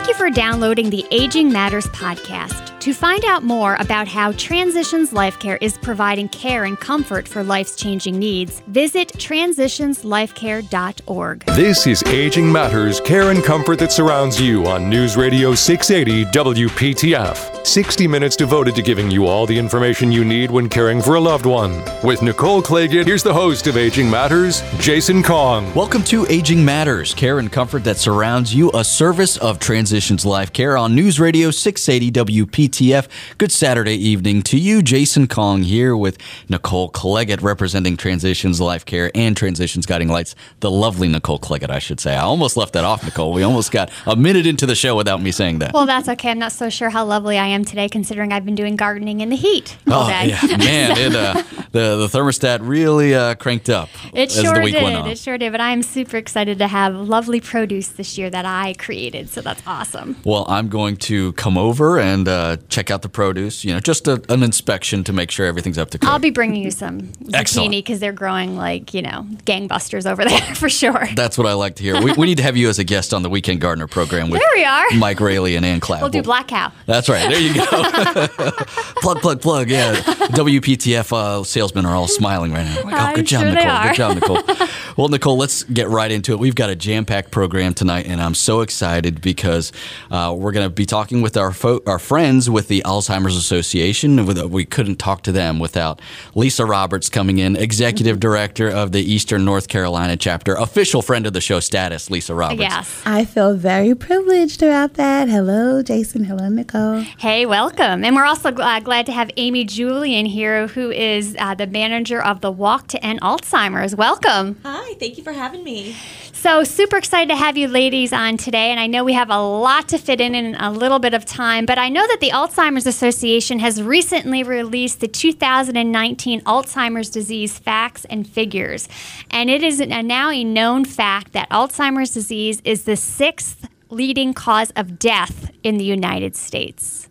Thank you for downloading the Aging Matters podcast. To find out more about how Transitions Life Care is providing care and comfort for life's changing needs, visit transitionslifecare.org. This is Aging Matters Care and Comfort that surrounds you on News Radio 680 WPTF. 60 minutes devoted to giving you all the information you need when caring for a loved one. With Nicole Clagett, here's the host of Aging Matters, Jason Kong. Welcome to Aging Matters Care and Comfort that surrounds you, a service of Transitions Life Care on News Radio 680 WPTF. Good Saturday evening to you. Jason Kong here with Nicole Claggett representing Transitions Life Care and Transitions Guiding Lights. The lovely Nicole Claggett, I should say. I almost left that off, Nicole. We almost got a minute into the show without me saying that. Well, that's okay. I'm not so sure how lovely I am today, considering I've been doing gardening in the heat all Oh day. yeah, man! It, uh, the the thermostat really uh, cranked up It as sure the week did. went on. It sure did. But I am super excited to have lovely produce this year that I created. So that's awesome. Well, I'm going to come over and uh, check out the produce. You know, just a, an inspection to make sure everything's up to code. I'll be bringing you some zucchini because they're growing like, you know, gangbusters over there for sure. That's what I like to hear. We, we need to have you as a guest on the Weekend Gardener program with There we are. Mike Raley and Ann Clapp. We'll do Black Cow. That's right. There you go. plug, plug, plug. Yeah. WPTF uh, salesmen are all smiling right now. Like, oh, good job, sure Nicole. Good job, Nicole. well, Nicole, let's get right into it. We've got a jam packed program tonight, and I'm so excited because uh, we're going to be talking with our fo- our friends with the Alzheimer's Association. We couldn't talk to them without Lisa Roberts coming in, Executive Mm-hmm. Director of the Eastern North Carolina chapter, official friend of the show status, Lisa Roberts. Yes. I feel very privileged about that. Hello, Jason. Hello, Nicole. Hey, welcome. And we're also uh, glad to have Amy Julian here, who is uh, the manager of the Walk to End Alzheimer's. Welcome. Hi, thank you for having me. So, super excited to have you ladies on today. And I know we have a lot to fit in in a little bit of time, but I know that the Alzheimer's Association has recently released the 2019 Alzheimer's Disease Facts and Figures. And it is now a known fact that Alzheimer's disease is the sixth leading cause of death in the United States.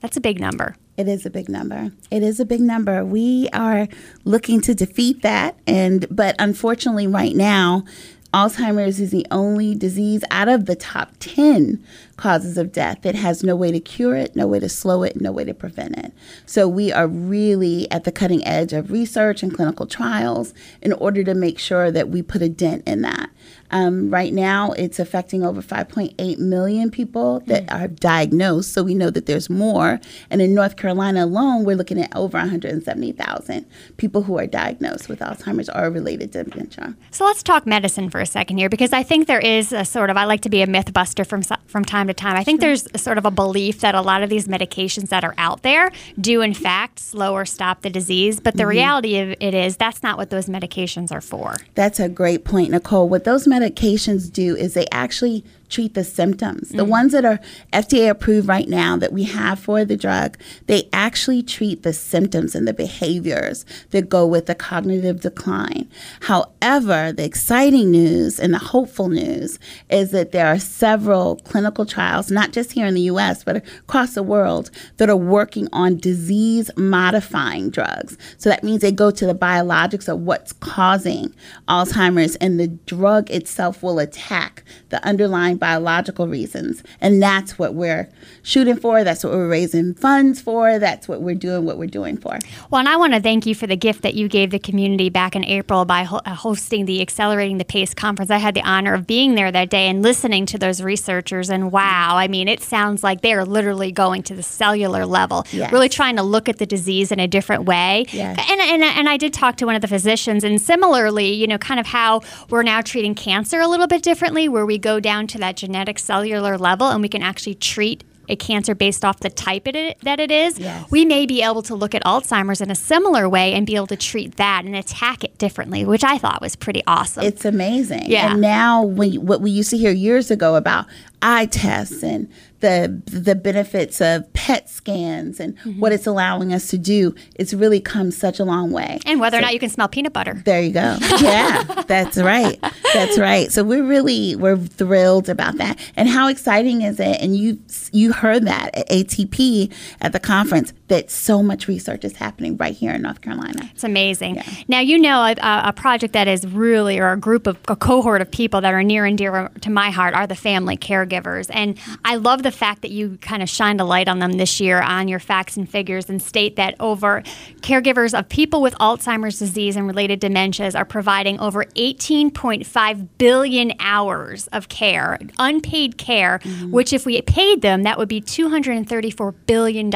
That's a big number. It is a big number. It is a big number. We are looking to defeat that, and but unfortunately, right now, Alzheimer's is the only disease out of the top ten causes of death It has no way to cure it, no way to slow it, no way to prevent it. So we are really at the cutting edge of research and clinical trials in order to make sure that we put a dent in that. Um, right now, it's affecting over 5.8 million people that are diagnosed. So we know that there's more. And in North Carolina alone, we're looking at over 170,000 people who are diagnosed with Alzheimer's or related dementia. So let's talk medicine for a second here, because I think there is a sort of I like to be a myth buster from from time to time. I think there's sort of a belief that a lot of these medications that are out there do in fact slow or stop the disease, but the mm-hmm. reality of it is that's not what those medications are for. That's a great point, Nicole. What those medications do is they actually treat the symptoms. The mm. ones that are FDA approved right now that we have for the drug, they actually treat the symptoms and the behaviors that go with the cognitive decline. However, the exciting news and the hopeful news is that there are several clinical trials, not just here in the US, but across the world, that are working on disease modifying drugs. So that means they go to the biologics of what's causing Alzheimer's, and the drug itself will attack the underlying biological reasons. And that's what we're shooting for. That's what we're raising funds for. That's what we're doing, what we're doing for. Well, and I want to thank you for the gift that you gave the community back in April by ho- uh, hosting the Accelerating the Pace conference. I had the honor of being there that day and listening to those researchers. And wow, I mean, it sounds like they are literally going to the cellular level, Yes. really trying to look at the disease in a different way. Yes. And, and, and I did talk to one of the physicians, and similarly, you know, kind of how we're now treating cancer a little bit differently, where we go down to that genetic cellular level and we can actually treat a cancer based off the type it, that it is, Yes. we may be able to look at Alzheimer's in a similar way and be able to treat that and attack it differently, which I thought was pretty awesome. It's amazing. Yeah. And now, when what we used to hear years ago about eye tests and the the benefits of PET scans and Mm-hmm. what it's allowing us to do, it's really come such a long way. and whether or not you can smell peanut butter. There you go. Yeah, that's right. That's right. So we're really we're thrilled about that. And how exciting is it? And you you heard that at ATP at the conference. That so much research is happening right here in North Carolina. It's amazing. Yeah. Now, you know, a, a, project that is really, or a group of, a cohort of people that are near and dear to my heart are the family caregivers. And I love the fact that you kind of shined a light on them this year on your facts and figures and state that over caregivers of people with Alzheimer's disease and related dementias are providing over 18.5 billion hours of care, unpaid care, mm-hmm. which if we paid them, that would be $234 billion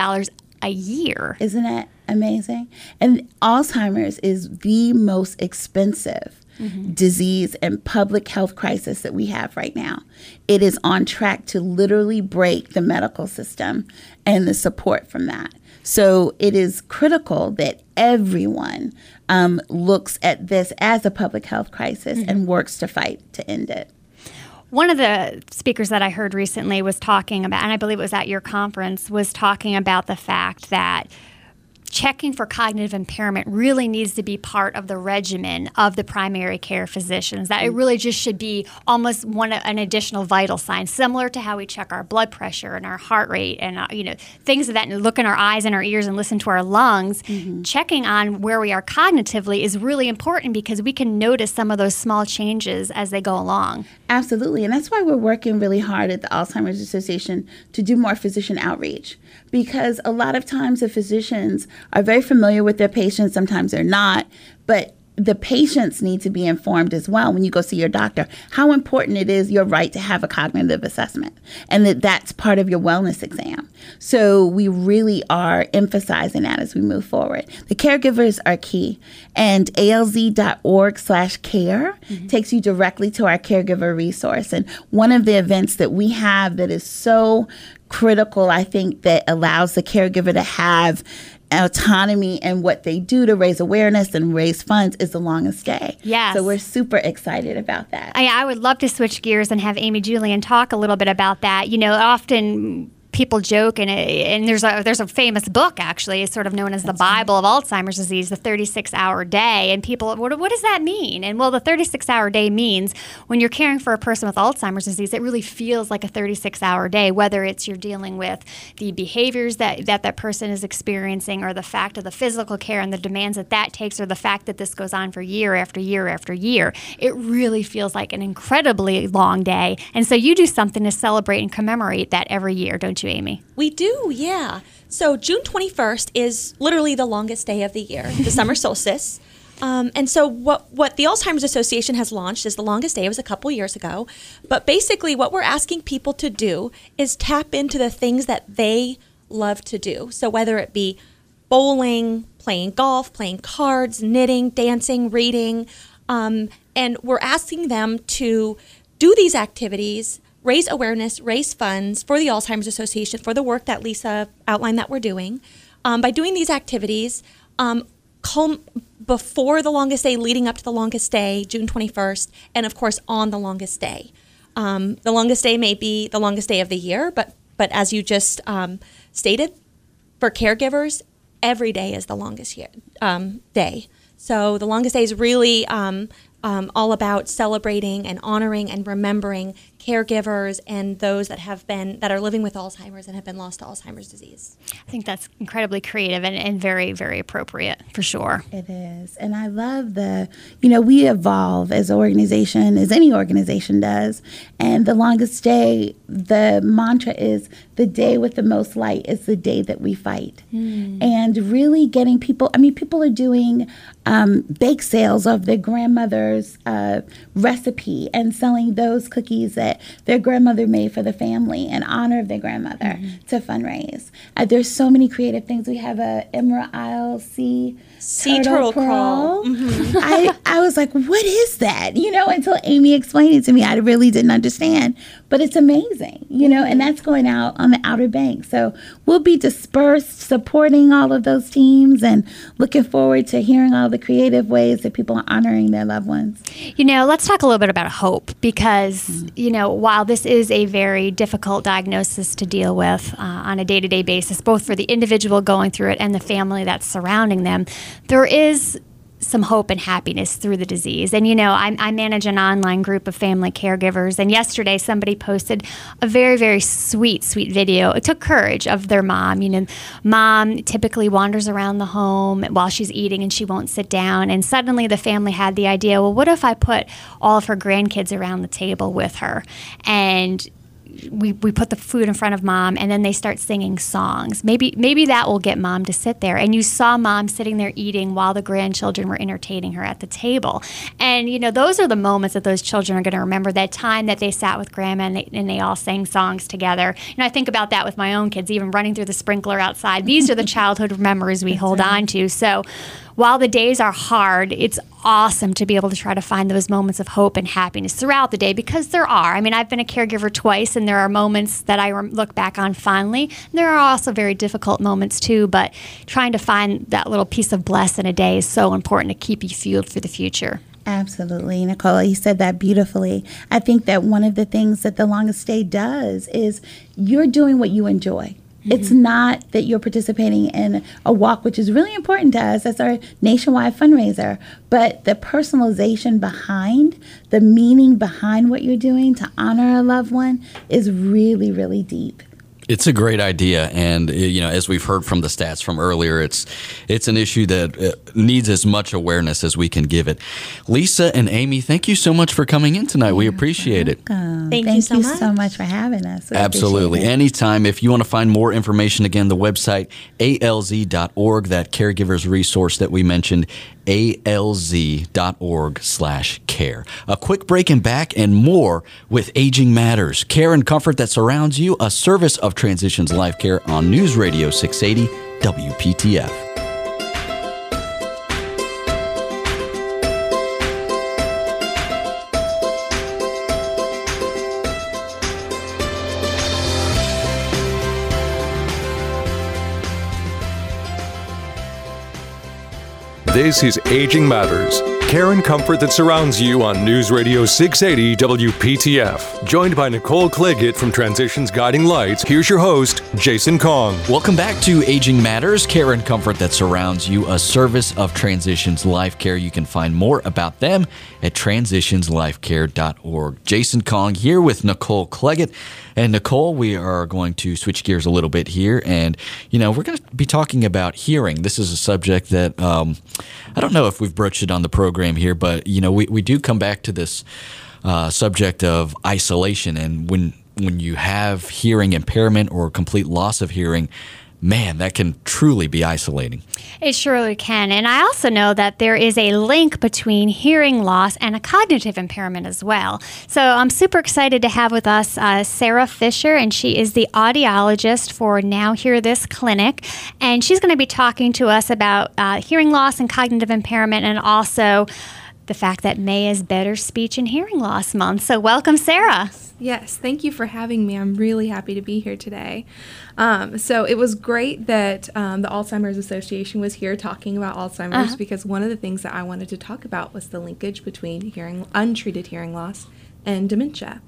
a year. Isn't that amazing? And Alzheimer's is the most expensive mm-hmm. disease and public health crisis that we have right now. It is on track to literally break the medical system and the support from that. So it is critical that everyone um, looks at this as a public health crisis mm-hmm. and works to fight to end it. One of the speakers that I heard recently was talking about, and I believe it was at your conference, was talking about the fact that checking for cognitive impairment really needs to be part of the regimen of the primary care physicians. That it mm. really just should be almost one an additional vital sign, similar to how we check our blood pressure and our heart rate and uh, you know things of that. And look in our eyes and our ears and listen to our lungs. Mm-hmm. Checking on where we are cognitively is really important because we can notice some of those small changes as they go along. Absolutely, and that's why we're working really hard at the Alzheimer's Association to do more physician outreach because a lot of times the physicians are very familiar with their patients, sometimes they're not, but the patients need to be informed as well when you go see your doctor how important it is your right to have a cognitive assessment and that that's part of your wellness exam. So we really are emphasizing that as we move forward. The caregivers are key and alz.org slash care mm-hmm. takes you directly to our caregiver resource. And one of the events that we have that is so critical, I think, that allows the caregiver to have autonomy and what they do to raise awareness and raise funds is the longest day. Yeah. So we're super excited about that. I, I would love to switch gears and have Amy Julian talk a little bit about that. You know, often people joke and and there's a there's a famous book actually it's sort of known as That's the Bible right. of Alzheimer's disease the 36 hour day and people what, what does that mean? And well the 36 hour day means when you're caring for a person with Alzheimer's disease it really feels like a 36 hour day whether it's you're dealing with the behaviors that that that person is experiencing or the fact of the physical care and the demands that that takes or the fact that this goes on for year after year after year. It really feels like an incredibly long day. And so you do something to celebrate and commemorate that every year don't you you, Amy? We do, yeah. So June 21st is literally the longest day of the year, the summer solstice. Um, and so what what the Alzheimer's Association has launched is the longest day. It was a couple years ago, but basically what we're asking people to do is tap into the things that they love to do. So whether it be bowling, playing golf, playing cards, knitting, dancing, reading, um, and we're asking them to do these activities raise awareness, raise funds for the Alzheimer's Association for the work that Lisa outlined that we're doing. Um, by doing these activities, um, before the longest day, leading up to the longest day, June 21st, and of course on the longest day. Um, the longest day may be the longest day of the year, but but as you just um, stated, for caregivers, every day is the longest year, um, day. So the longest day is really um, um, all about celebrating and honoring and remembering caregivers and those that have been that are living with Alzheimer's and have been lost to Alzheimer's disease. I think that's incredibly creative and, and very, very appropriate for sure. It is. And I love the, you know, we evolve as an organization, as any organization does. And the longest day, the mantra is the day with the most light is the day that we fight. Mm. And really getting people, I mean, people are doing um, bake sales of their grandmother's uh, recipe and selling those cookies that their grandmother made for the family in honor of their grandmother mm-hmm. to fundraise. Uh, there's so many creative things. We have a Emerald Isle Sea sea turtle, turtle crawl. crawl. Mm-hmm. I, I was like, what is that? You know, until Amy explained it to me, I really didn't understand. But it's amazing, you know, and that's going out on the Outer Banks. So we'll be dispersed supporting all of those teams and looking forward to hearing all the creative ways that people are honoring their loved ones. You know, let's talk a little bit about hope because, mm-hmm. you know, while this is a very difficult diagnosis to deal with uh, on a day to day basis, both for the individual going through it and the family that's surrounding them, there is some hope and happiness through the disease. And you know, I, I, manage an online group of family caregivers, and yesterday somebody posted a very, very sweet, sweet video. It took courage of their mom. You know, mom typically wanders around the home while she's eating and she won't sit down. And suddenly the family had the idea well, what if I put all of her grandkids around the table with her? And we, we put the food in front of mom and then they start singing songs. Maybe maybe that will get mom to sit there. And you saw mom sitting there eating while the grandchildren were entertaining her at the table. And you know, those are the moments that those children are going to remember that time that they sat with grandma and they, and they all sang songs together. And I think about that with my own kids, even running through the sprinkler outside. These are the childhood memories we hold right. on to. So while the days are hard, it's awesome to be able to try to find those moments of hope and happiness throughout the day because there are. I mean, I've been a caregiver twice, and there are moments that I look back on fondly. There are also very difficult moments too, but trying to find that little piece of bless in a day is so important to keep you fueled for the future. Absolutely, Nicole. You said that beautifully. I think that one of the things that the longest day does is you're doing what you enjoy. It's mm-hmm. not that you're participating in a walk, which is really important to us. That's our nationwide fundraiser. But the personalization behind, the meaning behind what you're doing to honor a loved one is really, really deep. It's a great idea, and uh, you know, as we've heard from the stats from earlier, it's it's an issue that uh, needs as much awareness as we can give it. Lisa and Amy, thank you so much for coming in tonight. we appreciate it. Thank, thank, you, so, you much. so much for having us. We Absolutely, anytime. If you want to find more information, again, the website alz.org, that caregivers resource that we mentioned, alz.org slash care. A quick break and back and more with Aging Matters, care and comfort that surrounds you, a service of Transitions Life Care on News Radio 680 WPTF. This is Aging Matters, care and comfort that surrounds you on News Radio 680 WPTF. Joined by Nicole Claggett from Transitions Guiding Lights, here's your host, Jason Kong. Welcome back to Aging Matters, care and comfort that surrounds you, a service of Transitions Life Care. You can find more about them at transitionslifecare.org. Jason Kong here with Nicole Claggett. And Nicole, we are going to switch gears a little bit here. And, you know, we're going to be talking about hearing. This is a subject that um, I don't know if we've broached it on the program here, but, you know, we, we do come back to this uh, subject of isolation. And when, when you have hearing impairment or complete loss of hearing, man, that can truly be isolating. It surely can. And I also know that there is a link between hearing loss and a cognitive impairment as well. So I'm super excited to have with us uh, Sarah Fisher, and she is the audiologist for Now Hear This Clinic. And she's going to be talking to us about uh, hearing loss and cognitive impairment and also the fact that May is Better Speech and Hearing Loss Month. So, welcome, Sarah. Yes, thank you for having me. I'm really happy to be here today. Um, so it was great that um, the Alzheimer's Association was here talking about Alzheimer's uh-huh. because one of the things that I wanted to talk about was the linkage between hearing untreated hearing loss and dementia.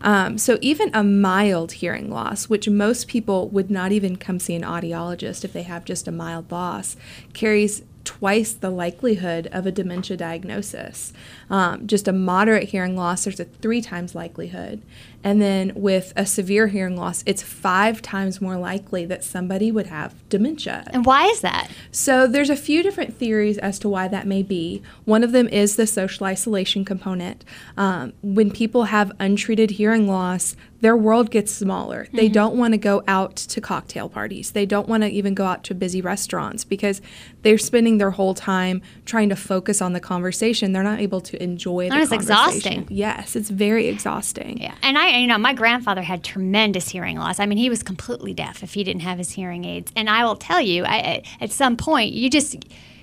Um, so even a mild hearing loss, which most people would not even come see an audiologist if they have just a mild loss, carries twice the likelihood of a dementia diagnosis. Um, just a moderate hearing loss, there's a three times likelihood. And then with a severe hearing loss, it's five times more likely that somebody would have dementia. And why is that? So there's a few different theories as to why that may be. One of them is the social isolation component. Um, when people have untreated hearing loss, their world gets smaller. Mm-hmm. They don't want to go out to cocktail parties. They don't want to even go out to busy restaurants because they're spending their whole time trying to focus on the conversation. They're not able to enjoy the and it's exhausting. Yes, it's very exhausting. Yeah. And I you know, my grandfather had tremendous hearing loss. I mean, he was completely deaf if he didn't have his hearing aids. And I will tell you, I, at some point, you just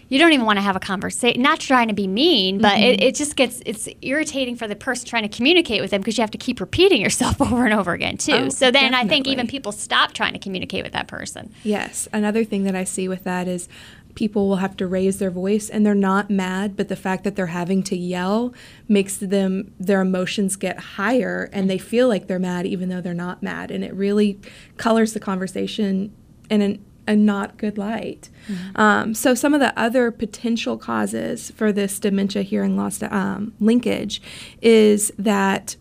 you don't even want to have a conversation. Not trying to be mean, but mm-hmm. it, it just gets it's irritating for the person trying to communicate with them because you have to keep repeating yourself over and over again too. Oh, so then definitely. I think even people stop trying to communicate with that person. Yes, another thing that I see with that is people will have to raise their voice and they're not mad but the fact that they're having to yell makes them their emotions get higher and they feel like they're mad even though they're not mad and it really colors the conversation in an a not good light. Um, so, some of the other potential causes for this dementia hearing loss um, linkage is that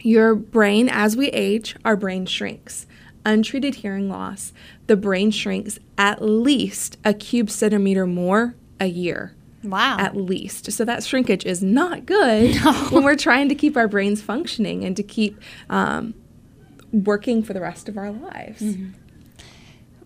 your brain, as we age, our brain shrinks. Untreated hearing loss, the brain shrinks at least a cube centimeter more a year. Wow. At least. So that shrinkage is not good when we're trying to keep our brains functioning and to keep um, working for the rest of our lives.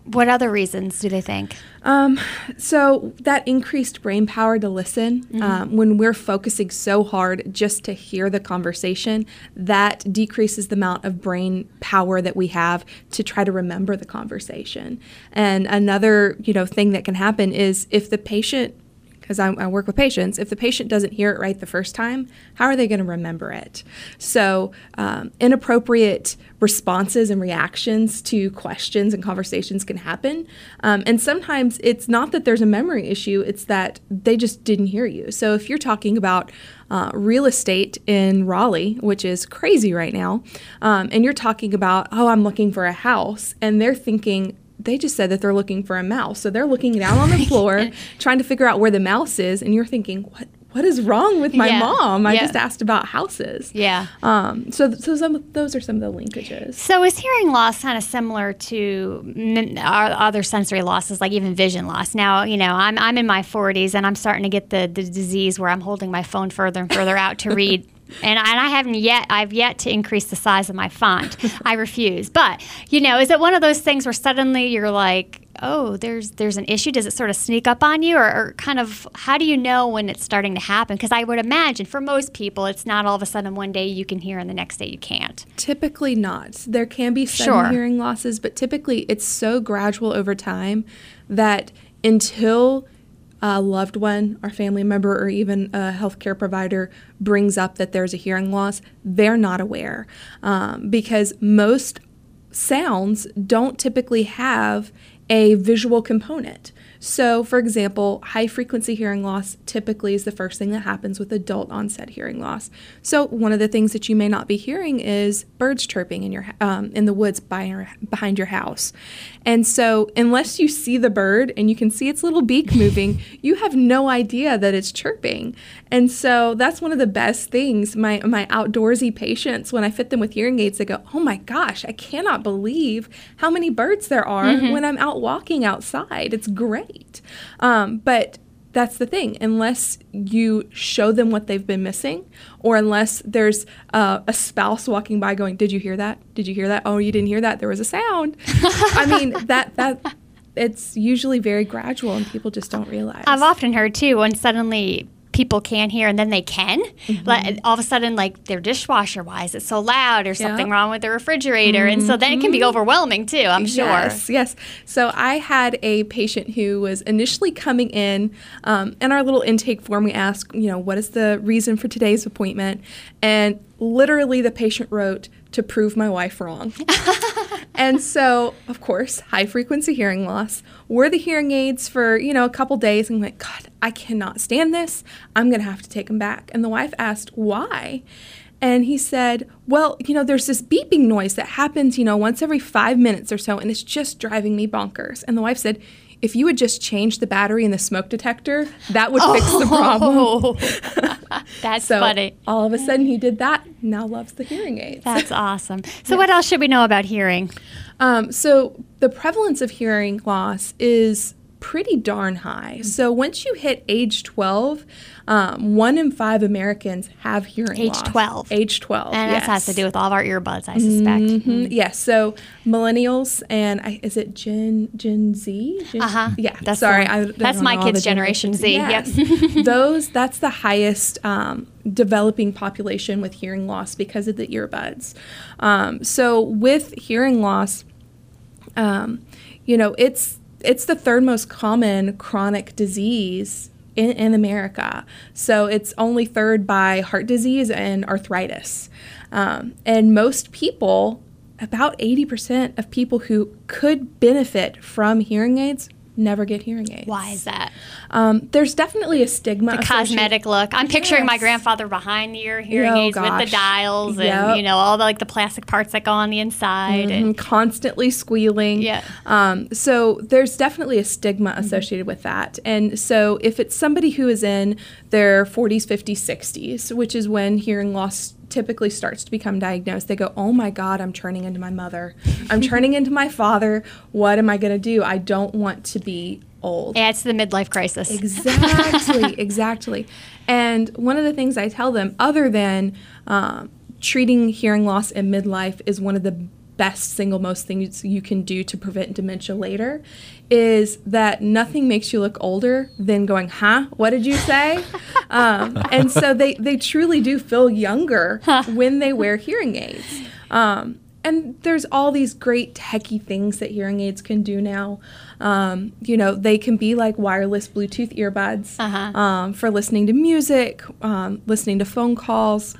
What other reasons do they think? Um, so that increased brain power to listen, um, when we're focusing so hard just to hear the conversation, that decreases the amount of brain power that we have to try to remember the conversation. And another, you know, thing that can happen is if the patient because I, I work with patients, if the patient doesn't hear it right the first time, how are they going to remember it? So, um, inappropriate responses and reactions to questions and conversations can happen. Um, and sometimes it's not that there's a memory issue, it's that they just didn't hear you. So, if you're talking about uh, real estate in Raleigh, which is crazy right now, um, and you're talking about, oh, I'm looking for a house, and they're thinking, they just said that they're looking for a mouse. So they're looking down on the floor trying to figure out where the mouse is and you're thinking, "What what is wrong with my Yeah. mom? I Yeah. just asked about houses." Yeah. Um so so some those are some of the linkages. So is hearing loss kind of similar to other sensory losses, like even vision loss? Now, you know, I'm, I'm in my 40s and I'm starting to get the, the disease where I'm holding my phone further and further out to read. And, and I haven't yet, I've yet to increase the size of my font. I refuse. But, you know, is it one of those things where suddenly you're like, oh, there's there's an issue? Does it sort of sneak up on you? Or, or kind of, how do you know when it's starting to happen? Because I would imagine for most people, it's not all of a sudden one day you can hear and the next day you can't. Typically not. There can be sudden Sure. hearing losses, but typically it's so gradual over time that until a loved one our family member or even a healthcare provider brings up that there's a hearing loss, they're not aware um, because most sounds don't typically have a visual component. So, for example, high frequency hearing loss typically is the first thing that happens with adult onset hearing loss. So, one of the things that you may not be hearing is birds chirping in your um, in the woods by your, behind your house. And so, unless you see the bird and you can see its little beak moving, you have no idea that it's chirping. And so, that's one of the best things. My my outdoorsy patients, when I fit them with hearing aids, they go, "Oh my gosh, I cannot believe how many birds there are when I'm out walking outside. It's great." Um, but that's the thing. Unless you show them what they've been missing, or unless there's uh, a spouse walking by going, "Did you hear that? Did you hear that? Oh, you didn't hear that? There was a sound." I mean, that that it's usually very gradual, and people just don't realize. I've often heard too when suddenly people can hear and then they can. Mm-hmm. Like all of a sudden, like their dishwasher, why is it so loud? Or something wrong with the refrigerator, and so then it can be overwhelming too. I'm sure. Mm-hmm. Yes, yes. So I had a patient who was initially coming in. Um, in our little intake form, we ask, you know, what is the reason for today's appointment? And literally, the patient wrote, to prove my wife wrong. and so, of course, high frequency hearing loss. Wore the hearing aids for, you know, a couple days and went, God, I cannot stand this. I'm going to have to take them back. And the wife asked, why? And he said, Well, you know, there's this beeping noise that happens, you know, once every five minutes or so, and it's just driving me bonkers. And the wife said, If you would just change the battery in the smoke detector, that would fix the problem. Oh, that's So funny. all of a sudden he did that, now loves the hearing aids. That's awesome. So, what else should we know about hearing? Um, so the prevalence of hearing loss is pretty darn high. So once you hit age 12, um, one in five Americans have hearing loss. Age loss. 12. Age 12. And yes. that has to do with all of our earbuds, I suspect. Mhm, Yes. So millennials and I, is it Gen Gen Z? Gen, Uh-huh. Yeah. That's sorry, I, I that's my kid's Generation. Z, yep. Yes. Those that's the highest um, developing population with hearing loss because of the earbuds. Um, so with hearing loss, um, you know, it's it's the third most common chronic disease in, in America. So it's only third by heart disease and arthritis. Um, and most people, about 80% of people who could benefit from hearing aids, never get hearing aids. Why is that? Um, there's definitely a stigma. The cosmetic look. I'm picturing my grandfather behind the ear hearing Oh, aids with the gosh. dials Yep. and you know all the like the plastic parts that go on the inside. And and constantly squealing. Yeah. Um, so there's definitely a stigma associated with that. And so if it's somebody who is in their 40s, 50s, 60s, which is when hearing loss typically starts to become diagnosed, they go, "Oh my God, I'm turning into my mother. I'm turning into my father. What am I going to do? I don't want to be old." yeah, it's the midlife crisis. Exactly, exactly. And one of the things I tell them, other than um, treating hearing loss in midlife, is one of the best single most things you can do to prevent dementia later is that nothing makes you look older than going huh what did you say um, and so they, they truly do feel younger when they wear hearing aids um, and there's all these great techie things that hearing aids can do now. Um, you know, they can be like wireless Bluetooth earbuds um, for listening to music, um, listening to phone calls.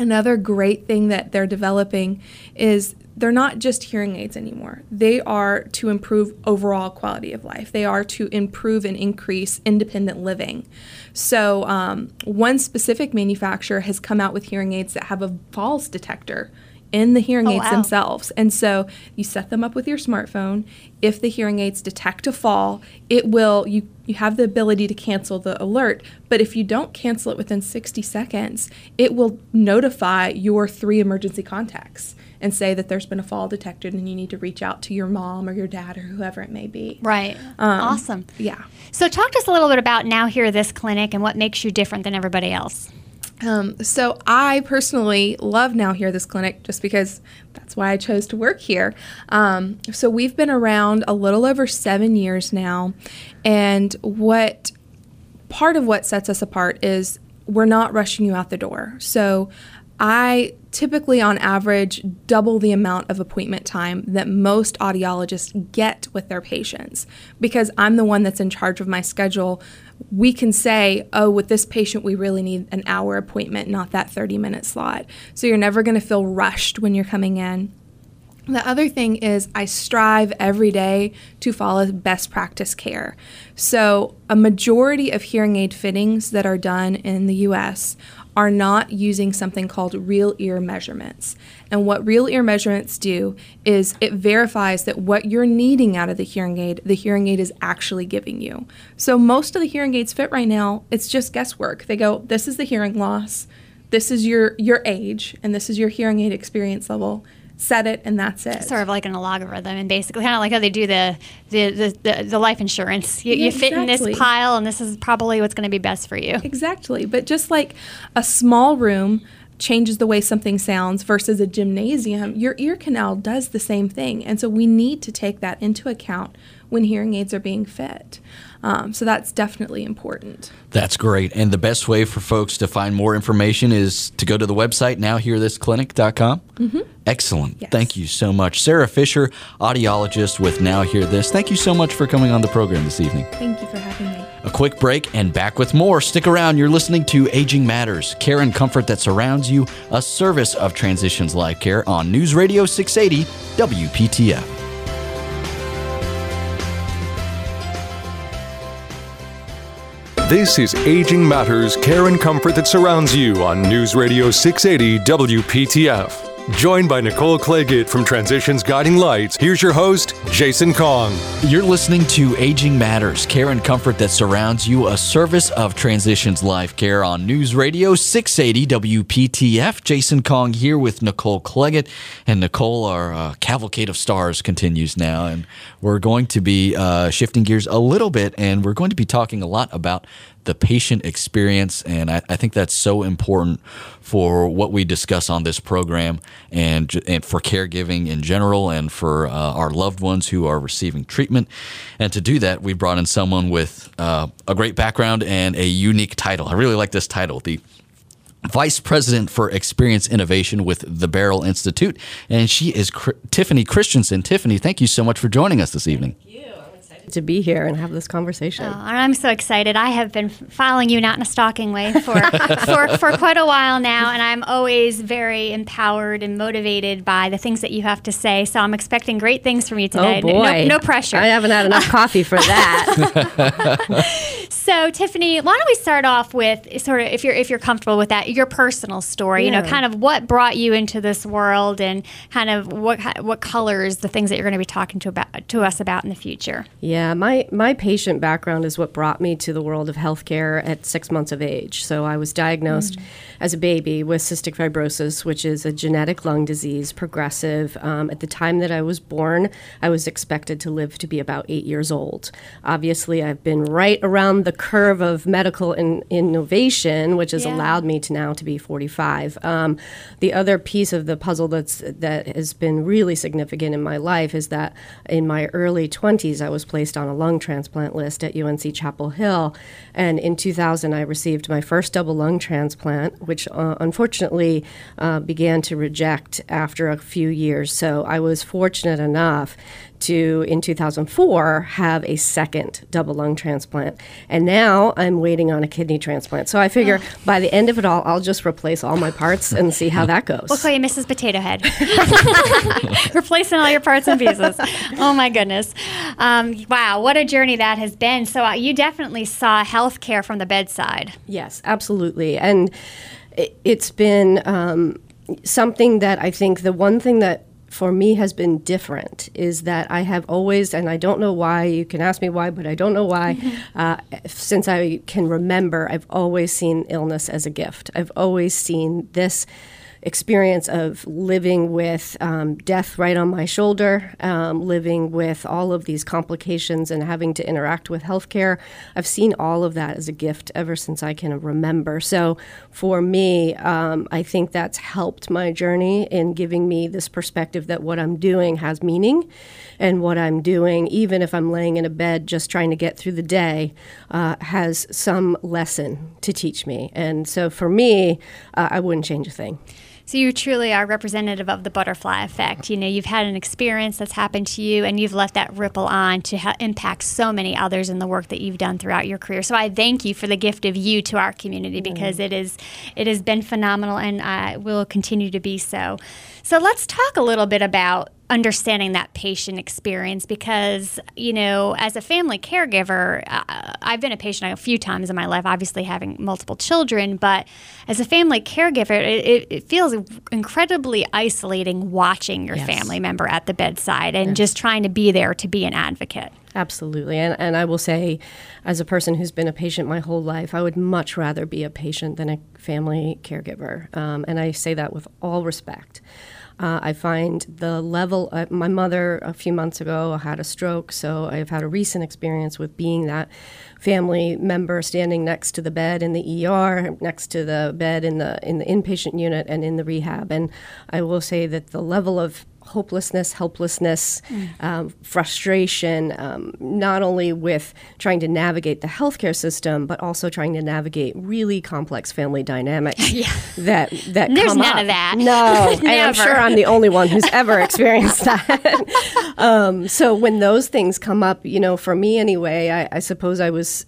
Another great thing that they're developing is they're not just hearing aids anymore. They are to improve overall quality of life. They are to improve and increase independent living. So, um, one specific manufacturer has come out with hearing aids that have a falls detector in the hearing Oh, aids wow. themselves. And so you set them up with your smartphone. If the hearing aids detect a fall, it will you you have the ability to cancel the alert, but if you don't cancel it within 60 seconds, it will notify your three emergency contacts and say that there's been a fall detected and you need to reach out to your mom or your dad or whoever it may be. Right. Um, awesome. Yeah. So talk to us a little bit about Now Hear This clinic and what makes you different than everybody else. Um, so I personally love Now Hear This Clinic just because that's why I chose to work here. Um, so we've been around a little over seven years now, and what part of what sets us apart is we're not rushing you out the door. So I typically, on average, double the amount of appointment time that most audiologists get with their patients because I'm the one that's in charge of my schedule. We can say, oh, with this patient, we really need an hour appointment, not that 30 minute slot. So you're never going to feel rushed when you're coming in. The other thing is, I strive every day to follow best practice care. So, a majority of hearing aid fittings that are done in the US are not using something called real ear measurements. And what real ear measurements do is it verifies that what you're needing out of the hearing aid, the hearing aid is actually giving you. So, most of the hearing aids fit right now, it's just guesswork. They go, this is the hearing loss, this is your, your age, and this is your hearing aid experience level set it and that's it. Sort of like an algorithm, and basically kind of like how they do the the, the, the, the life insurance. You, Yeah, you fit in this pile, and this is probably what's going to be best for you. Exactly. But just like a small room changes the way something sounds versus a gymnasium, your ear canal does the same thing. And so we need to take that into account when hearing aids are being fit. Um, so that's definitely important. That's great. And the best way for folks to find more information is to go to the website nowhearthisclinic.com. Mm-hmm. Excellent. Yes. Thank you so much. Sarah Fisher, audiologist with Now Hear This. Thank you so much for coming on the program this evening. Thank you for having me. A quick break and back with more. Stick around. You're listening to Aging Matters, care and comfort that surrounds you, a service of Transitions Life Care on News Radio 680 WPTF. This is Aging Matters Care and Comfort that surrounds you on News Radio 680 WPTF. Joined by Nicole Claggett from Transitions Guiding Lights, here's your host, Jason Kong. You're listening to Aging Matters, care and comfort that surrounds you, a service of Transitions Life Care on News Radio 680 WPTF. Jason Kong here with Nicole Claggett. And Nicole, our uh, cavalcade of stars continues now. And we're going to be uh, shifting gears a little bit, and we're going to be talking a lot about the patient experience. And I, I think that's so important for what we discuss on this program and, and for caregiving in general and for uh, our loved ones who are receiving treatment. And to do that, we brought in someone with uh, a great background and a unique title. I really like this title, the Vice President for Experience Innovation with the Beryl Institute. And she is Tiffany Christensen. Tiffany, thank you so much for joining us this evening. To be here and have this conversation. Oh, I'm so excited. I have been following you not in a stalking way for, for, for quite a while now, and I'm always very empowered and motivated by the things that you have to say. So I'm expecting great things from you oh, today. Oh boy, no, no pressure. I haven't had enough coffee for that. so Tiffany, why don't we start off with sort of if you're if you're comfortable with that, your personal story. Yeah. You know, kind of what brought you into this world, and kind of what what colors the things that you're going to be talking to about to us about in the future. Yeah, my my patient background is what brought me to the world of healthcare at six months of age. So I was diagnosed mm. as a baby with cystic fibrosis, which is a genetic lung disease, progressive. Um, at the time that I was born, I was expected to live to be about eight years old. Obviously, I've been right around the curve of medical in, innovation, which has yeah. allowed me to now to be 45. Um, the other piece of the puzzle that's that has been really significant in my life is that in my early 20s, I was placed on a lung transplant list at UNC Chapel Hill, and in 2000, I received my first double lung transplant, which uh, unfortunately uh, began to reject after a few years. So I was fortunate enough to, in 2004, have a second double lung transplant. And now I'm waiting on a kidney transplant. So I figure oh. by the end of it all, I'll just replace all my parts and see how that goes. We'll call you Mrs. Potato Head. Replacing all your parts and pieces. Oh my goodness. Um, wow, what a journey that has been. So uh, you definitely saw healthcare from the bedside. Yes, absolutely. And it, has been um, something that I think the one thing that for me has been different is that I have always, and I don't know why, you can ask me why, but I don't know why, uh, since I can remember, I've always seen illness as a gift. I've always seen this experience of living with um, death right on my shoulder, um, living with all of these complications and having to interact with healthcare. I've seen all of that as a gift ever since I can remember. So for me, um, I think that's helped my journey in giving me this perspective that what I'm doing has meaning and what I'm doing, even if I'm laying in a bed just trying to get through the day, uh, has some lesson to teach me. And so for me, uh, I wouldn't change a thing. So you truly are representative of the butterfly effect. You know, you've had an experience that's happened to you, and you've let that ripple on to ha- impact so many others in the work that you've done throughout your career. So I thank you for the gift of you to our community because mm. it is it has been phenomenal, and uh, will continue to be so. So let's talk a little bit about understanding that patient experience because you know as a family caregiver uh, i've been a patient a few times in my life obviously having multiple children but as a family caregiver it, it feels incredibly isolating watching your yes. family member at the bedside and yes. just trying to be there to be an advocate Absolutely. And, and I will say, as a person who's been a patient my whole life, I would much rather be a patient than a family caregiver. Um, and I say that with all respect. Uh, I find the level, uh, my mother a few months ago had a stroke, so I've had a recent experience with being that family member standing next to the bed in the ER, next to the bed in the in the inpatient unit and in the rehab. And I will say that the level of hopelessness, helplessness, mm. um, frustration, um, not only with trying to navigate the healthcare system, but also trying to navigate really complex family dynamics yeah. that that There's none up. of that. No, and I'm sure I'm the only one who's ever experienced that. um, so when those things come up, you know, for me anyway, I, I suppose I was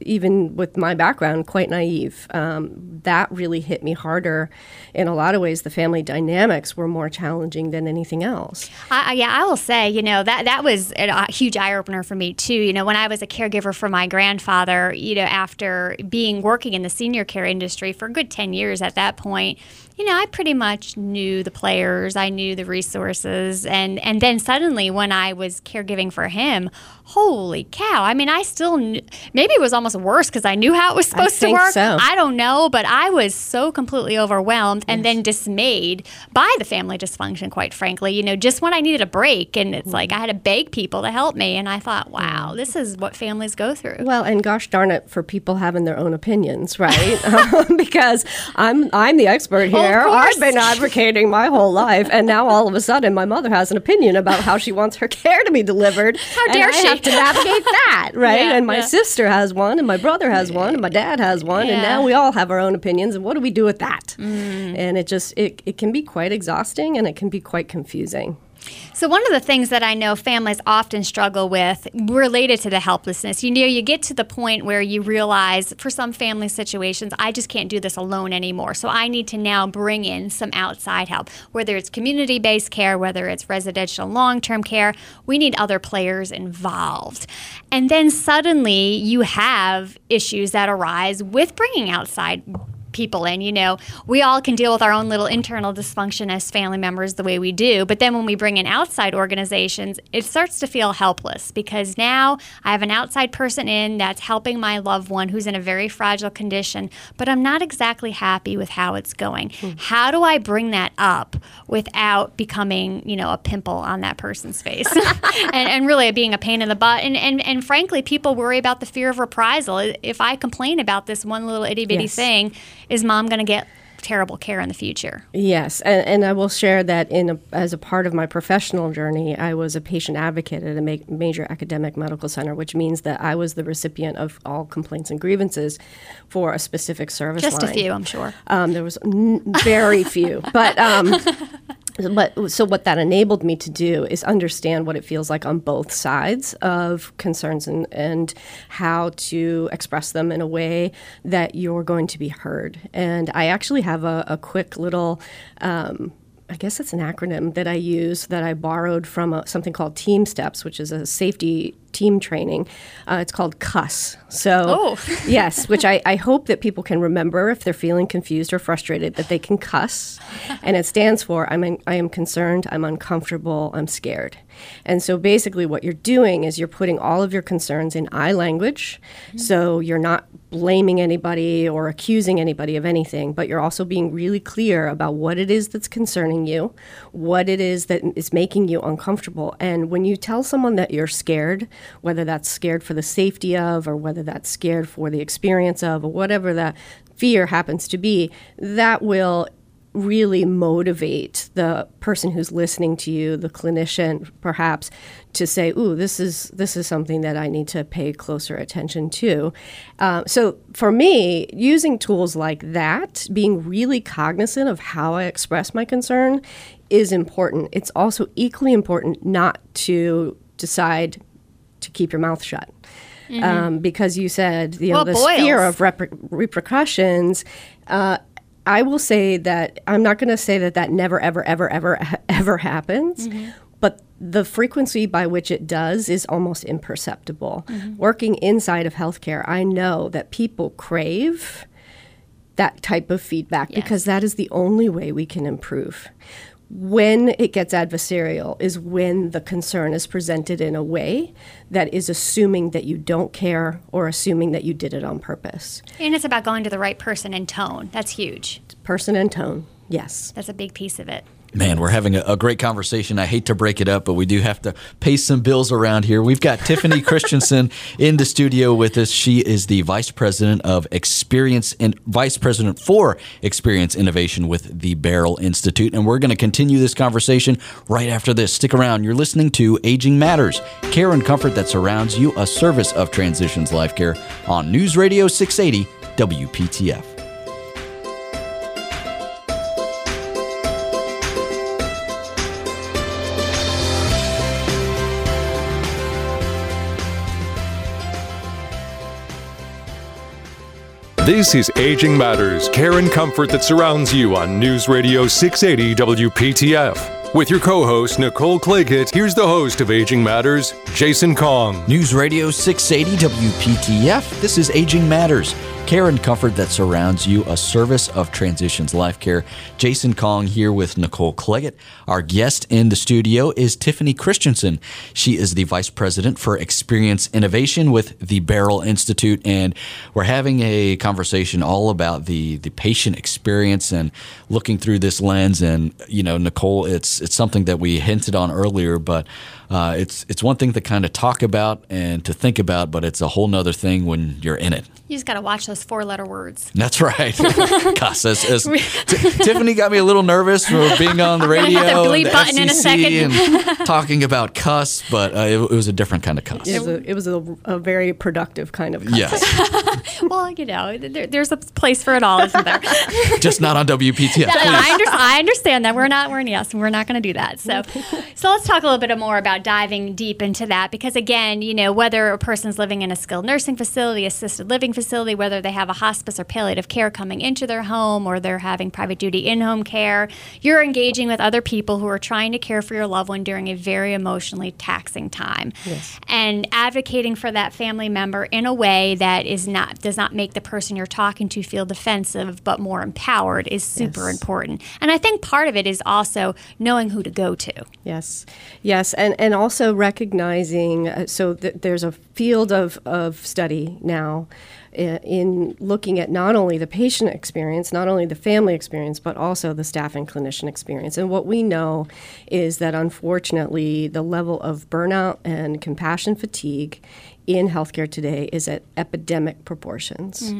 even with my background quite naive. Um, that really hit me harder. In a lot of ways, the family dynamics were more challenging than anything anything else. I, yeah, I will say, you know, that that was a huge eye opener for me too. You know, when I was a caregiver for my grandfather, you know, after being working in the senior care industry for a good 10 years at that point, you know, I pretty much knew the players, I knew the resources, and and then suddenly when I was caregiving for him, holy cow! I mean, I still knew, maybe it was almost worse because I knew how it was supposed to work. So. I don't know, but I was so completely overwhelmed and yes. then dismayed by the family dysfunction. Quite frankly, you know, just when I needed a break, and it's mm-hmm. like I had to beg people to help me, and I thought, wow, mm-hmm. this is what families go through. Well, and gosh darn it, for people having their own opinions, right? um, because I'm I'm the expert here there. I've been advocating my whole life, and now all of a sudden, my mother has an opinion about how she wants her care to be delivered. How dare she? To navigate that, right? Yeah, and my yeah. sister has one, and my brother has one, and my dad has one, yeah. and now we all have our own opinions. And what do we do with that? Mm. And it just it, it can be quite exhausting, and it can be quite confusing. So, one of the things that I know families often struggle with related to the helplessness, you know, you get to the point where you realize for some family situations, I just can't do this alone anymore. So, I need to now bring in some outside help, whether it's community based care, whether it's residential long term care. We need other players involved. And then suddenly you have issues that arise with bringing outside people in. You know, we all can deal with our own little internal dysfunction as family members the way we do. But then when we bring in outside organizations, it starts to feel helpless because now I have an outside person in that's helping my loved one who's in a very fragile condition, but I'm not exactly happy with how it's going. Mm. How do I bring that up without becoming, you know, a pimple on that person's face and, and really being a pain in the butt? And, and, and frankly, people worry about the fear of reprisal. If I complain about this one little itty bitty yes. thing, is mom going to get terrible care in the future. Yes, and, and I will share that in a, as a part of my professional journey, I was a patient advocate at a ma- major academic medical center, which means that I was the recipient of all complaints and grievances for a specific service Just line. a few, I'm sure. Um, there was n- very few, but um, but so what that enabled me to do is understand what it feels like on both sides of concerns and, and how to express them in a way that you're going to be heard. And I actually have a, a quick little um, I guess it's an acronym that I use that I borrowed from a, something called TeamSTEPPS, which is a safety team training. Uh, it's called CUSS. So, oh. yes, which I, I hope that people can remember if they're feeling confused or frustrated that they can cuss. And it stands for I'm in, I am concerned, I'm uncomfortable, I'm scared. And so basically, what you're doing is you're putting all of your concerns in I language. Mm-hmm. So you're not blaming anybody or accusing anybody of anything, but you're also being really clear about what it is that's concerning you, what it is that is making you uncomfortable. And when you tell someone that you're scared, whether that's scared for the safety of, or whether that's scared for the experience of, or whatever that fear happens to be, that will really motivate the person who's listening to you, the clinician perhaps, to say, "Ooh, this is this is something that I need to pay closer attention to." Uh, so for me, using tools like that, being really cognizant of how I express my concern, is important. It's also equally important not to decide to keep your mouth shut. Mm-hmm. Um, because you said you know well, the fear of rep- repercussions. Uh, I will say that I'm not going to say that that never, ever, ever, ever, ever happens. Mm-hmm. But the frequency by which it does is almost imperceptible. Mm-hmm. Working inside of healthcare, I know that people crave that type of feedback yes. because that is the only way we can improve when it gets adversarial is when the concern is presented in a way that is assuming that you don't care or assuming that you did it on purpose. And it's about going to the right person and tone. That's huge. Person and tone, yes. That's a big piece of it. Man, we're having a, a, great conversation. I hate to break it up, but we do have to pay some bills around here. We've got Tiffany Christensen in the studio with us. She is the vice president of experience and vice president for experience innovation with the Beryl Institute. And we're going to continue this conversation right after this. Stick around. You're listening to Aging Matters, care and comfort that surrounds you, a service of Transitions Life Care on News Radio 680 WPTF. This is Aging Matters, care and comfort that surrounds you on News Radio 680 WPTF. With your co host, Nicole Claggett, here's the host of Aging Matters, Jason Kong. News Radio 680 WPTF. This is Aging Matters care and comfort that surrounds you, a service of Transitions Life Care. Jason Kong here with Nicole Claggett. Our guest in the studio is Tiffany Christensen. She is the Vice President for Experience Innovation with the Beryl Institute, and we're having a conversation all about the, the patient experience and looking through this lens. And, you know, Nicole, it's, it's something that we hinted on earlier, but uh, it's it's one thing to kind of talk about and to think about, but it's a whole nother thing when you're in it. You just got to watch those four letter words. That's right. Cuss. As, as T- Tiffany got me a little nervous for being on the radio, hit the bleep and the button in a FCC second. and talking about cuss, but uh, it, it was a different kind of cuss. It was, a, it was a, a very productive kind of cuss. Yes, Well, you know, there, there's a place for it all, isn't there? just not on WPTF. I, under, I understand that we're not we're yes we're not going to do that. So, so let's talk a little bit more about diving deep into that because again, you know, whether a person's living in a skilled nursing facility, assisted living facility, whether they have a hospice or palliative care coming into their home or they're having private duty in-home care, you're engaging with other people who are trying to care for your loved one during a very emotionally taxing time, Yes. and advocating for that family member in a way that is not does not make the person you're talking to feel defensive but more empowered is super Yes. important. And I think part of it is also knowing who to go to. Yes, yes, and and also recognizing. Uh, so th- there's a field of of study now in looking at not only the patient experience, not only the family experience, but also the staff and clinician experience. And what we know is that unfortunately, the level of burnout and compassion fatigue in healthcare today is at epidemic proportions.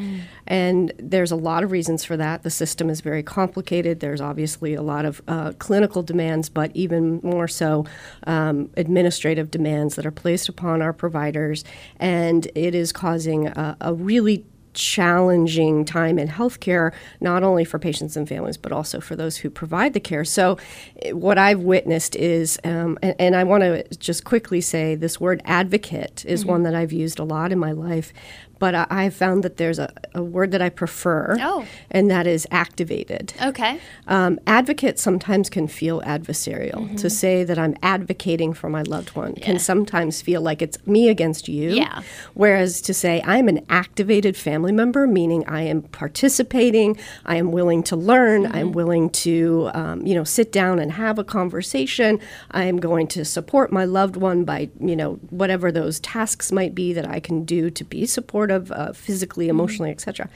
And there's a lot of reasons for that. The system is very complicated. There's obviously a lot of uh, clinical demands, but even more so um, administrative demands that are placed upon our providers. And it is causing a, a really challenging time in healthcare, not only for patients and families, but also for those who provide the care. So, what I've witnessed is, um, and, and I want to just quickly say this word advocate is one that I've used a lot in my life. But I, I've found that there's a, a word that I prefer, Oh. and that is activated. Okay. Um, advocate sometimes can feel adversarial. To say that I'm advocating for my loved one can sometimes feel like it's me against you. Yeah. Whereas to say I'm an activated family member, meaning I am participating, I am willing to learn, I am willing to, um, you know, sit down and have a conversation. I am going to support my loved one by, you know, whatever those tasks might be that I can do to be supportive, uh, physically, emotionally, etc.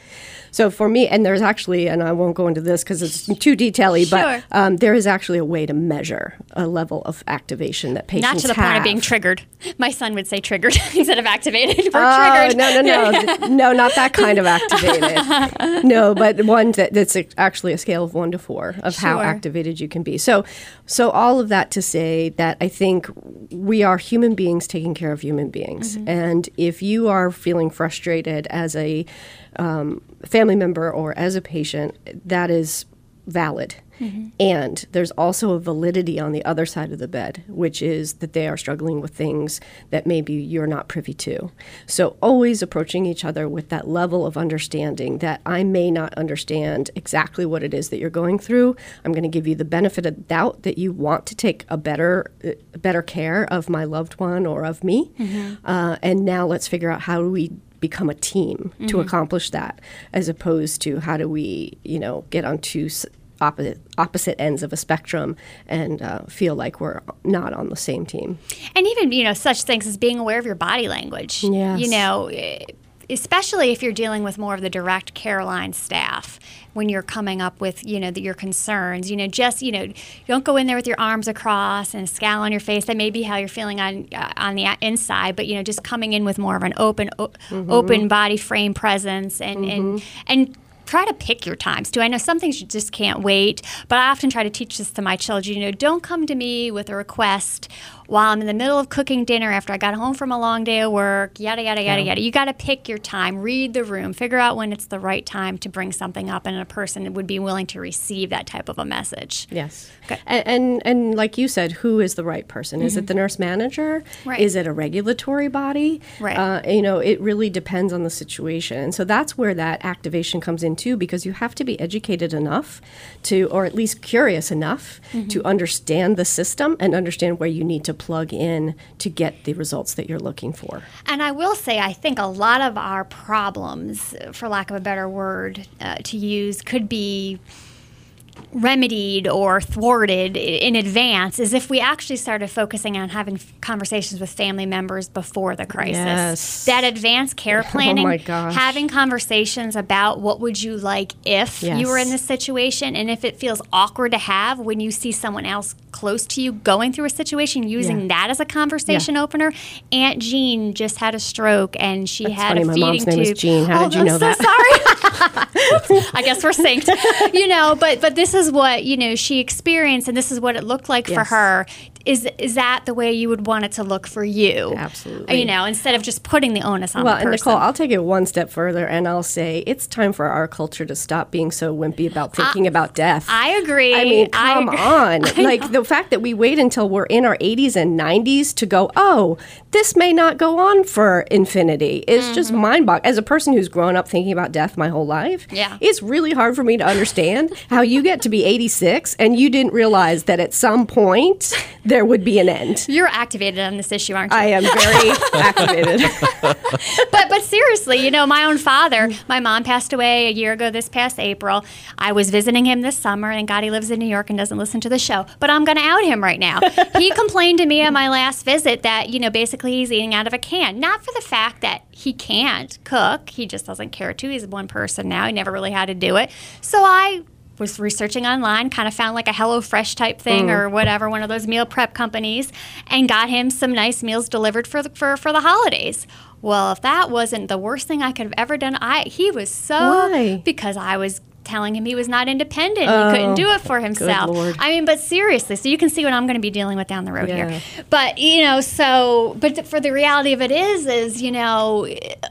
So for me, and there's actually, and I won't go into this because it's too detaily, Sure. but um, there is actually a way to measure a level of activation that patients Not to the have. point of being triggered. My son would say triggered instead of activated. We're Oh triggered. no no no no not that kind of activated. no, but one that, that's a- actually a scale of one to four of how activated you can be. So, so all of that to say that I think we are human beings taking care of human beings, and if you are feeling frustrated as a um, family member or as a patient, that is valid. And there's also a validity on the other side of the bed, which is that they are struggling with things that maybe you're not privy to. So, always approaching each other with that level of understanding that I may not understand exactly what it is that you're going through. I'm going to give you the benefit of the doubt that you want to take a better, uh, better care of my loved one or of me. Uh, and now let's figure out how do we become a team to accomplish that as opposed to how do we you know get on two opposite opposite ends of a spectrum and uh, feel like we're not on the same team And even, you know, such things as being aware of your body language. Yes. You know, especially if you're dealing with more of the direct care line staff when you're coming up with, you know, the, your concerns. You know, just, you know, don't go in there with your arms across and a scowl on your face. That may be how you're feeling on uh, on the inside, but, you know, just coming in with more of an open o- open body frame presence and and and try to pick your times too. I know some things you just can't wait, but I often try to teach this to my children. You know, don't come to me with a request while I'm in the middle of cooking dinner after I got home from a long day of work, yada, yada, yada, yada. You got to pick your time, read the room, figure out when it's the right time to bring something up, and a person would be willing to receive that type of a message. yes Okay. and, and and like you said who is the right person is it the nurse manager Right. is it a regulatory body Right. uh, you know it really depends on the situation and so that's where that activation comes in too because you have to be educated enough to or at least curious enough to understand the system and understand where you need to plug in to get the results that you're looking for. And I will say, I think a lot of our problems, for lack of a better word uh, to use, could be remedied or thwarted in advance is if we actually started focusing on having conversations with family members before the crisis. Yes. That advanced care oh planning, my gosh. having conversations about what would you like if you were in this situation and if it feels awkward to have when you see someone else close to you going through a situation using Yeah. that as a conversation opener. Aunt Jean just had a stroke and she had funny. a My feeding mom's name is. Jean. How oh, did you I'm know so that? sorry. I guess we're synced. You know, but but this is what, you know, she experienced and this is what it looked like for her. Is is that the way you would want it to look for you? Absolutely. You know, instead of just putting the onus on Well, the and person. Nicole, I'll take it one step further and I'll say it's time for our culture to stop being so wimpy about thinking about death. I agree. I mean, I come agree. on. Like the fact that we wait until we're in our 80s and 90s to go, oh, this may not go on for infinity is just Mm-hmm. mind boggling. As a person who's grown up thinking about death my whole life, Yeah. it's really hard for me to understand how you get to be 86 and you didn't realize that at some point there would be an end. You're activated on this issue, aren't you? I am very activated. but but seriously, you know, my own father, my mom passed away a year ago this past April. I was visiting him this summer, and God, he lives in New York and doesn't listen to the show. But I'm going to out him right now. he complained to me at my last visit that you know basically he's eating out of a can, not for the fact that he can't cook. He just doesn't care to. He's one person now. He never really had to do it. So I was researching online, kind of found like a Hello Fresh type thing or mm. whatever, one of those meal prep companies, and got him some nice meals delivered for the, for for the holidays. Well, if that wasn't the worst thing I could have ever done, I he was so Why? because I was telling him he was not independent. he couldn't do it for himself. I mean, but seriously, so you can see what I'm going to be dealing with down the road Yeah. here. But you know, so but th- for the reality of it is, is you know,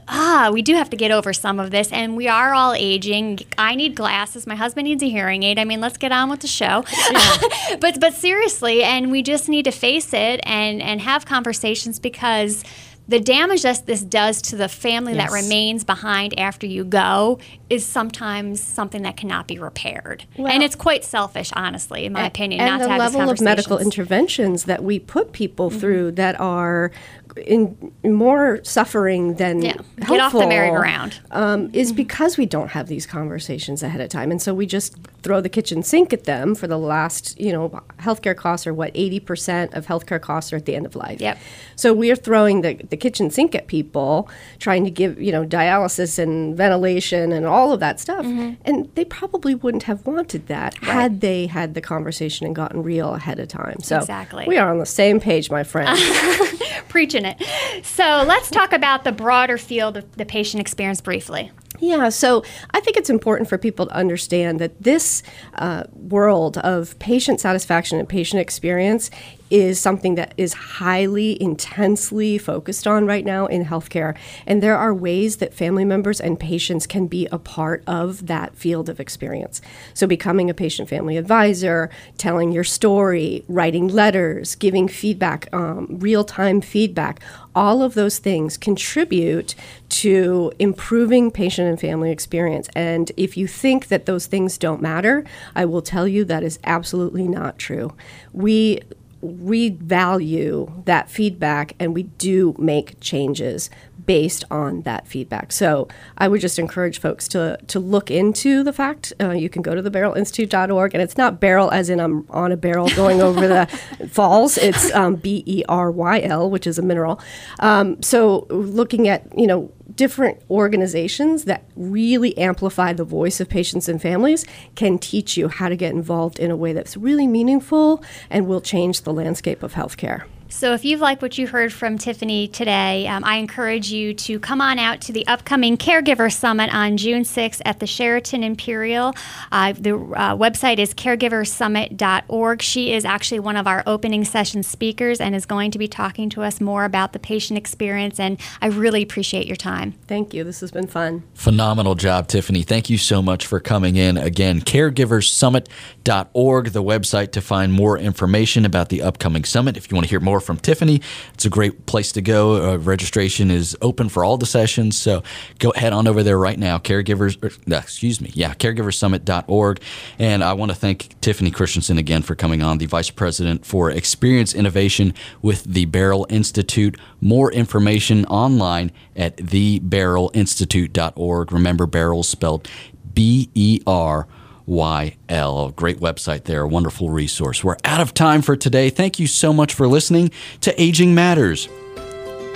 ah, we do have to get over some of this, and we are all aging. I need glasses. My husband needs a hearing aid. I mean, let's get on with the show. but but seriously, and we just need to face it and and have conversations because. The damage that this does to the family that remains behind after you go is sometimes something that cannot be repaired, and it's quite selfish, honestly, in my opinion. and not the to have these level of medical interventions that we put people mm-hmm. through that are in more suffering than Yeah. Get off the merry-go-round. um, is because we don't have these conversations ahead of time, and so we just throw the kitchen sink at them for the last, you know, healthcare costs are what eighty percent of healthcare costs are at the end of life. Yep. So we're throwing the, the kitchen sink at people, trying to give, you know, dialysis and ventilation and all of that stuff. Mm-hmm. And they probably wouldn't have wanted that had they had the conversation and gotten real ahead of time. So Exactly. we are on the same page, my friend. preaching it. So let's talk about the broader field of the patient experience briefly. Yeah, so I think it's important for people to understand that this uh, world of patient satisfaction and patient experience is something that is highly, intensely focused on right now in healthcare. And there are ways that family members and patients can be a part of that field of experience. So, becoming a patient family advisor, telling your story, writing letters, giving feedback, um, real time feedback, all of those things contribute to improving patient and family experience. And if you think that those things don't matter, I will tell you that is absolutely not true. We we value that feedback and we do make changes based on that feedback. So I would just encourage folks to to look into the fact. Uh, you can go to the berylinstitute.org and it's not barrel as in I'm on a barrel going over the falls. It's um, B E R Y L, which is a mineral. Um, so looking at you know different organizations that really amplify the voice of patients and families can teach you how to get involved in a way that's really meaningful and will change the landscape of healthcare. So, if you've liked what you heard from Tiffany today, um, I encourage you to come on out to the upcoming Caregiver Summit on June 6th at the Sheraton Imperial. Uh, the uh, website is caregiversummit.org. She is actually one of our opening session speakers and is going to be talking to us more about the patient experience. And I really appreciate your time. Thank you. This has been fun. Phenomenal job, Tiffany. Thank you so much for coming in. Again, caregiversummit.org, the website to find more information about the upcoming summit. If you want to hear more from Tiffany, it's a great place to go. Uh, registration is open for all the sessions, so go head on over there right now. Caregivers, er, no, excuse me, yeah, caregiversummit.org. And I want to thank Tiffany Christensen again for coming on, the Vice President for Experience Innovation with the Beryl Institute. More information online at theberylinstitute.org. Remember, Barrel spelled B E R YL. Great website there, a wonderful resource. We're out of time for today. Thank you so much for listening to Aging Matters.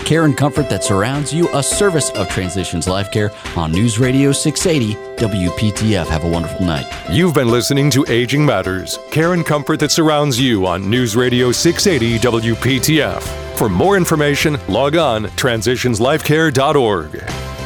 Care and comfort that surrounds you, a service of Transitions Life Care on News Radio 680 WPTF. Have a wonderful night. You've been listening to Aging Matters, care and comfort that surrounds you on News Radio 680 WPTF. For more information, log on transitionslifecare.org.